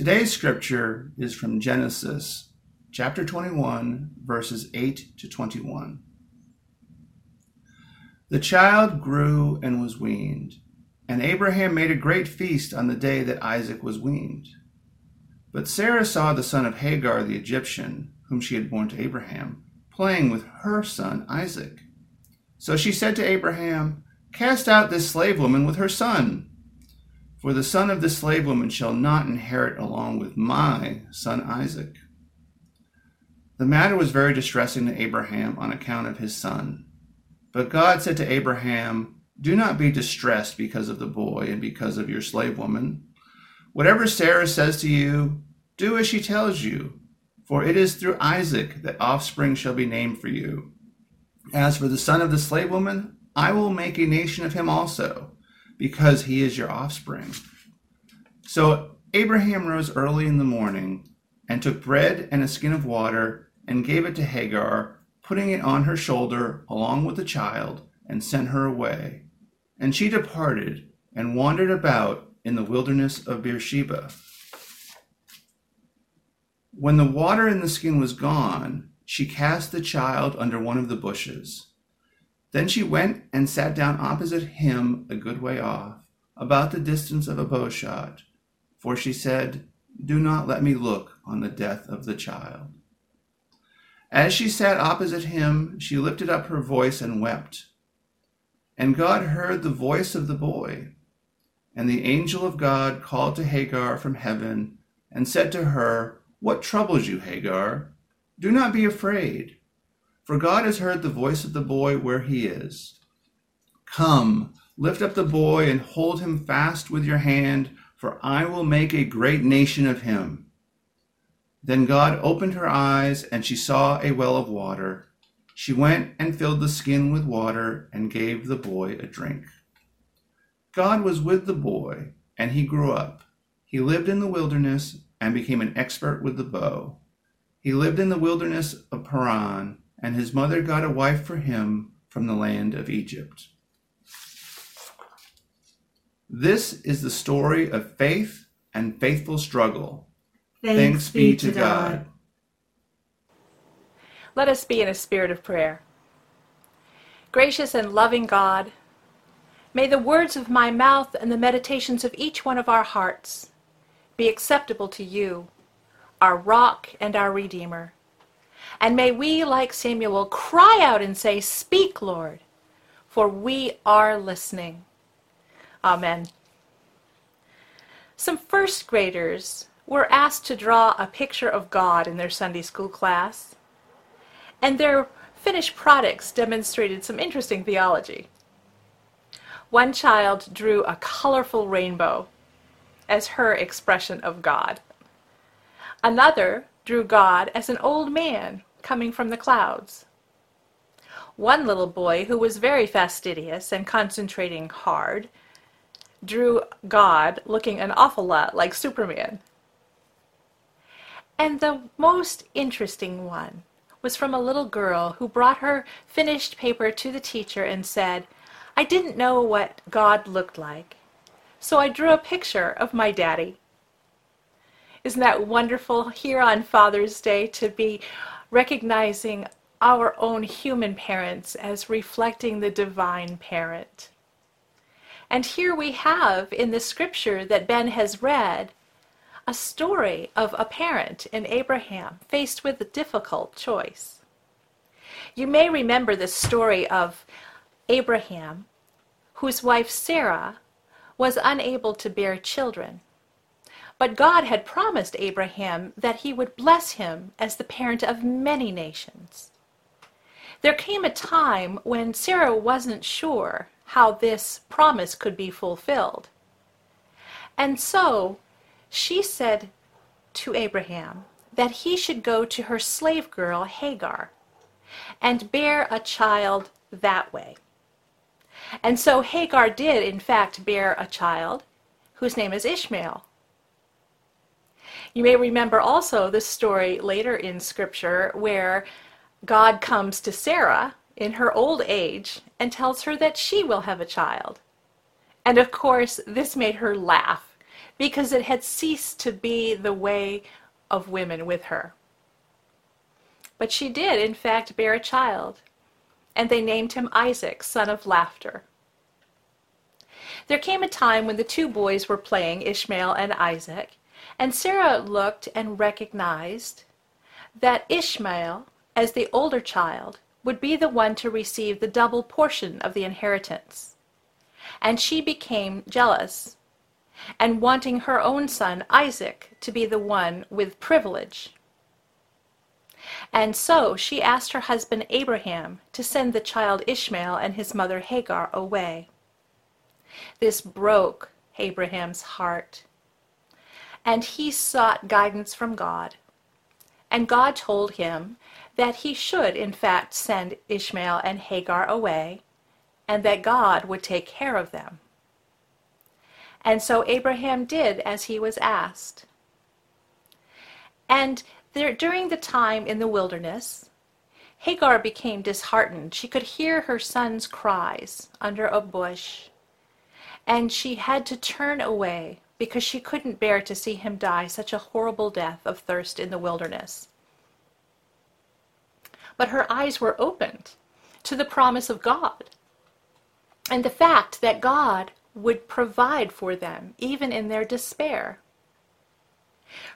Today's scripture is from Genesis chapter 21, verses 8 to 21. The child grew and was weaned, and Abraham made a great feast on the day that Isaac was weaned. But Sarah saw the son of Hagar the Egyptian, whom she had borne to Abraham, playing with her son Isaac. So she said to Abraham, Cast out this slave woman with her son, for the son of the slave woman shall not inherit along with my son Isaac. The matter was very distressing to Abraham on account of his son. But God said to Abraham, Do not be distressed because of the boy and because of your slave woman. Whatever Sarah says to you, do as she tells you, for it is through Isaac that offspring shall be named for you. As for the son of the slave woman, I will make a nation of him also, because he is your offspring. So Abraham rose early in the morning and took bread and a skin of water and gave it to Hagar putting it on her shoulder along with the child, and sent her away. And she departed and wandered about in the wilderness of Beersheba. When the water in the skin was gone, she cast the child under one of the bushes. Then she went and sat down opposite him a good way off, about the distance of a bowshot, for she said, Do not let me look on the death of the child. As she sat opposite him, she lifted up her voice and wept. And God heard the voice of the boy. And the angel of God called to Hagar from heaven and said to her, What troubles you, Hagar? Do not be afraid, for God has heard the voice of the boy where he is. Come, lift up the boy and hold him fast with your hand, for I will make a great nation of him. Then God opened her eyes, and she saw a well of water. She went and filled the skin with water and gave the boy a drink. God was with the boy, and he grew up. He lived in the wilderness and became an expert with the bow. He lived in the wilderness of Paran, and his mother got a wife for him from the land of Egypt. This is the story of faith and faithful struggle Thanks, be to God. Let us be in a spirit of prayer. Gracious and loving God, may the words of my mouth and the meditations of each one of our hearts be acceptable to you, our rock and our redeemer. And may we, like Samuel, cry out and say, Speak, Lord, for we are listening. Amen. Some first graders were asked to draw a picture of God in their Sunday school class, and their finished products demonstrated some interesting theology. One child drew a colorful rainbow as her expression of God. Another drew God as an old man coming from the clouds. One little boy, who was very fastidious and concentrating hard, drew God looking an awful lot like Superman. And the most interesting one was from a little girl who brought her finished paper to the teacher and said, I didn't know what God looked like, so I drew a picture of my daddy. Isn't that wonderful here on Father's Day to be recognizing our own human parents as reflecting the divine parent? And here we have in the scripture that Ben has read a story of a parent in Abraham faced with a difficult choice. You may remember the story of Abraham, whose wife Sarah was unable to bear children. But God had promised Abraham that he would bless him as the parent of many nations. There came a time when Sarah wasn't sure how this promise could be fulfilled. And so she said to Abraham that he should go to her slave girl Hagar and bear a child that way. And so Hagar did, in fact, bear a child whose name is Ishmael. You may remember also the story later in Scripture where God comes to Sarah in her old age and tells her that she will have a child. And of course, this made her laugh because it had ceased to be the way of women with her. But she did, in fact, bear a child, and they named him Isaac, son of laughter. There came a time when the two boys were playing, Ishmael and Isaac, and Sarah looked and recognized that Ishmael, as the older child, would be the one to receive the double portion of the inheritance. And she became jealous, and wanting her own son, Isaac, to be the one with privilege. And so she asked her husband Abraham to send the child Ishmael and his mother Hagar away. This broke Abraham's heart, and he sought guidance from God. And God told him that he should, in fact, send Ishmael and Hagar away, and that God would take care of them. And so Abraham did as he was asked. And there, during the time in the wilderness, Hagar became disheartened. She could hear her son's cries under a bush, and she had to turn away because she couldn't bear to see him die such a horrible death of thirst in the wilderness. But her eyes were opened to the promise of God and the fact that God would provide for them even in their despair.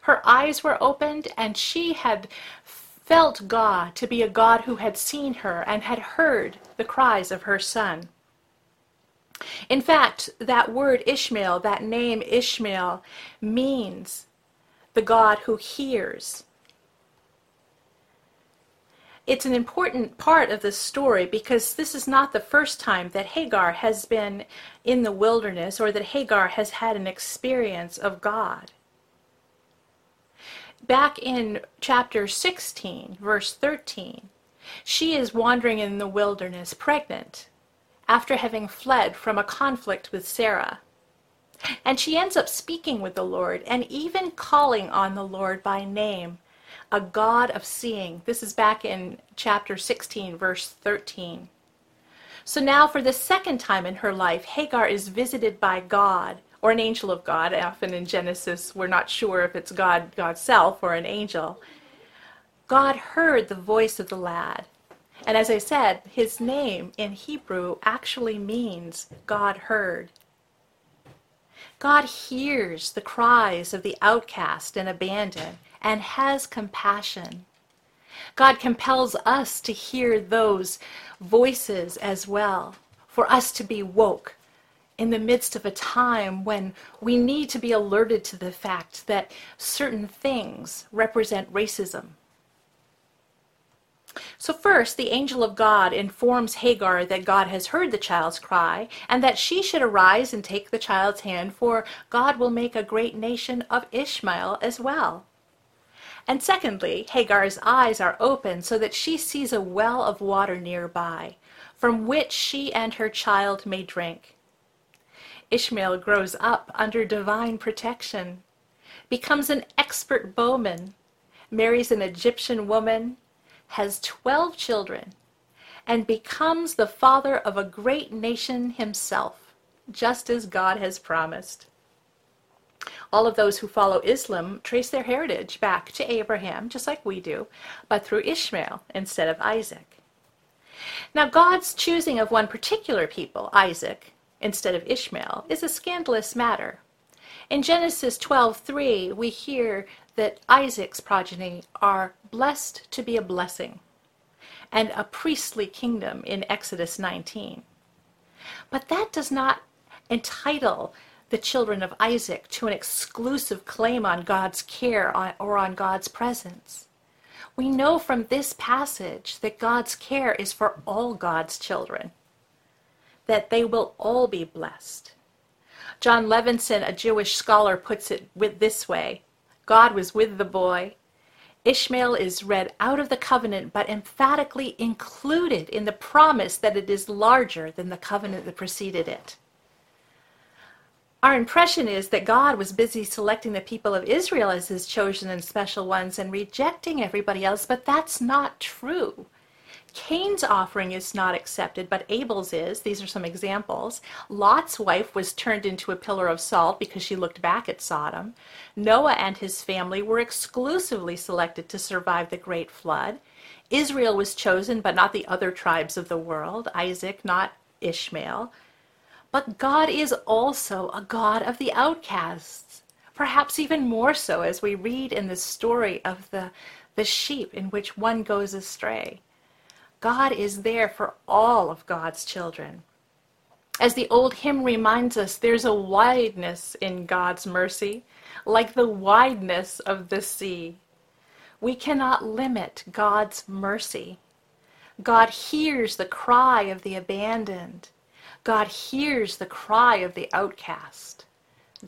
Her eyes were opened and she had felt God to be a God who had seen her and had heard the cries of her son. In fact, that word Ishmael, that name Ishmael, means the God who hears. It's an important part of the story because this is not the first time that Hagar has been in the wilderness or that Hagar has had an experience of God. Back in chapter 16, verse 13, she is wandering in the wilderness pregnant after having fled from a conflict with Sarah. And she ends up speaking with the Lord and even calling on the Lord by name, a God of seeing. This is back in chapter 16, verse 13. So now, for the second time in her life, Hagar is visited by God or an angel of God. Often in Genesis, we're not sure if it's God, God's self, or an angel. God heard the voice of the lad and as I said, his name in Hebrew actually means God heard. God hears the cries of the outcast and abandoned and has compassion. God compels us to hear those voices as well, for us to be woke in the midst of a time when we need to be alerted to the fact that certain things represent racism so, first, the angel of God informs Hagar that God has heard the child's cry and that she should arise and take the child's hand, for God will make a great nation of Ishmael as well. And secondly, Hagar's eyes are open so that she sees a well of water nearby, from which she and her child may drink. Ishmael grows up under divine protection, becomes an expert bowman, marries an Egyptian woman, has 12 children, and becomes the father of a great nation himself, just as God has promised. All of those who follow Islam trace their heritage back to Abraham, just like we do, but through Ishmael instead of Isaac. Now, God's choosing of one particular people, Isaac, instead of Ishmael, is a scandalous matter. In Genesis 12:3, we hear that Isaac's progeny are blessed to be a blessing, and a priestly kingdom in Exodus 19. But that does not entitle the children of Isaac to an exclusive claim on God's care or on God's presence. We know from this passage that God's care is for all God's children, that they will all be blessed. Jon Levenson, a Jewish scholar, puts it with this way God was with the boy. Ishmael is read out of the covenant, but emphatically included in the promise that it is larger than the covenant that preceded it. Our impression is that God was busy selecting the people of Israel as his chosen and special ones and rejecting everybody else, but that's not true. Cain's offering is not accepted, but Abel's is. These are some examples. Lot's wife was turned into a pillar of salt because she looked back at Sodom. Noah and his family were exclusively selected to survive the great flood. Israel was chosen, but not the other tribes of the world. Isaac, not Ishmael. But God is also a God of the outcasts, perhaps even more so as we read in the story of the, the sheep in which one goes astray. God is there for all of God's children. As the old hymn reminds us, there's a wideness in God's mercy, like the wideness of the sea. We cannot limit God's mercy. God hears the cry of the abandoned. God hears the cry of the outcast.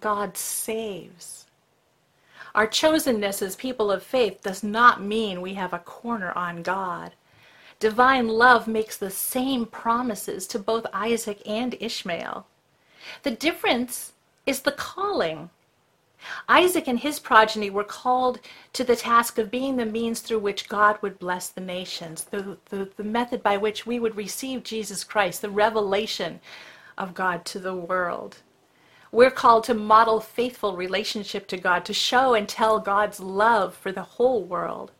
God saves. Our chosenness as people of faith does not mean we have a corner on God. Divine love makes the same promises to both Isaac and Ishmael. The difference is the calling. Isaac and his progeny were called to the task of being the means through which God would bless the nations, the, the, the, method by which we would receive Jesus Christ, the revelation of God to the world. We're called to model faithful relationship to God, to show and tell God's love for the whole world.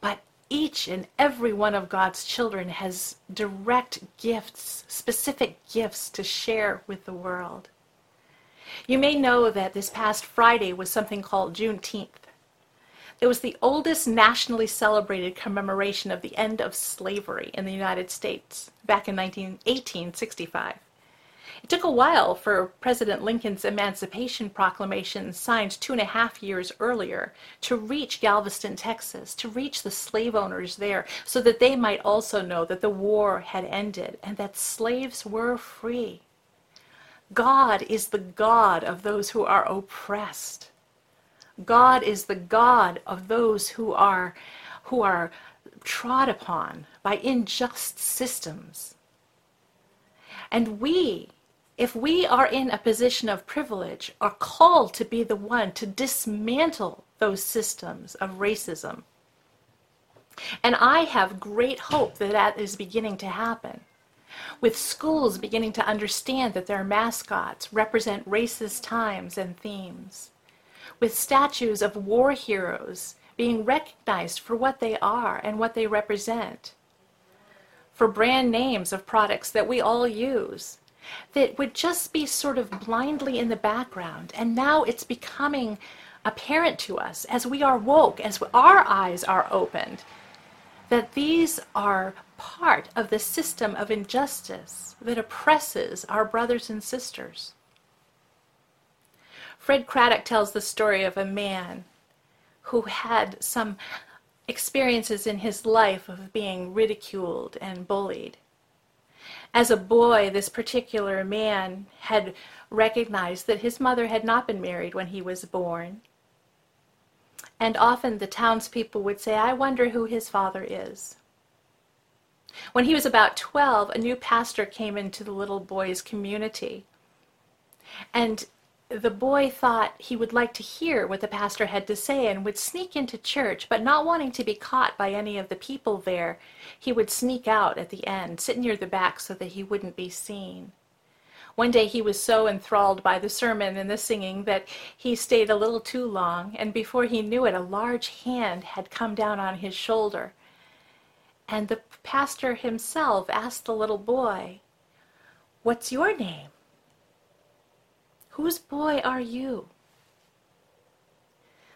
But each and every one of God's children has direct gifts, specific gifts to share with the world. You may know that this past Friday was something called Juneteenth. It was the oldest nationally celebrated commemoration of the end of slavery in the United States back in 19, 1865. It took a while for President Lincoln's Emancipation Proclamation, signed two and a half years earlier, to reach Galveston, Texas, to reach the slave owners there, so that they might also know that the war had ended and that slaves were free. God is the God of those who are oppressed. God is the God of those who are who are trod upon by unjust systems. And we if we are in a position of privilege, are called to be the one to dismantle those systems of racism. And I have great hope that that is beginning to happen. With schools beginning to understand that their mascots represent racist times and themes. With statues of war heroes being recognized for what they are and what they represent. For brand names of products that we all use that would just be sort of blindly in the background. And now it's becoming apparent to us as we are woke, as our eyes are opened, that these are part of the system of injustice that oppresses our brothers and sisters. Fred Craddock tells the story of a man who had some experiences in his life of being ridiculed and bullied. As a boy, this particular man had recognized that his mother had not been married when he was born. And often the townspeople would say, I wonder who his father is. When he was about 12, a new pastor came into the little boy's community. And the boy thought he would like to hear what the pastor had to say and would sneak into church, but not wanting to be caught by any of the people there, he would sneak out at the end, sit near the back so that he wouldn't be seen. One day he was so enthralled by the sermon and the singing that he stayed a little too long, and before he knew it, a large hand had come down on his shoulder. And the pastor himself asked the little boy, What's your name? Whose boy are you?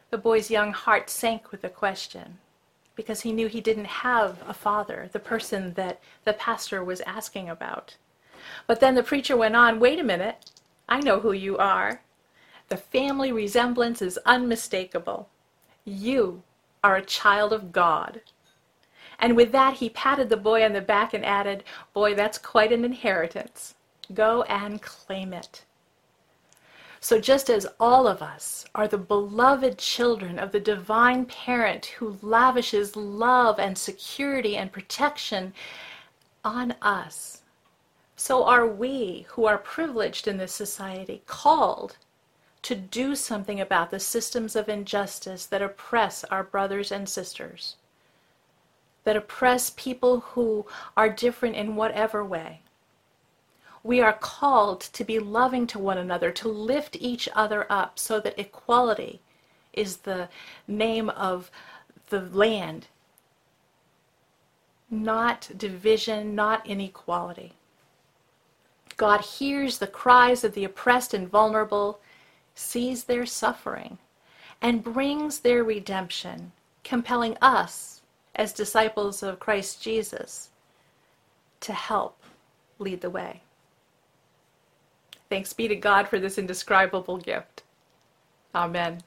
The boy's young heart sank with the question because he knew he didn't have a father, the person that the pastor was asking about. But then the preacher went on, Wait a minute, I know who you are. The family resemblance is unmistakable. You are a child of God. And with that, he patted the boy on the back and added, Boy, that's quite an inheritance. Go and claim it. So, just as all of us are the beloved children of the divine parent who lavishes love and security and protection on us, so are we who are privileged in this society called to do something about the systems of injustice that oppress our brothers and sisters. that oppress people who are different in whatever way. We are called to be loving to one another, to lift each other up so that equality is the name of the land, not division, not inequality. God hears the cries of the oppressed and vulnerable, sees their suffering, and brings their redemption, compelling us, as disciples of Christ Jesus, to help lead the way. Thanks be to God for this indescribable gift. Amen.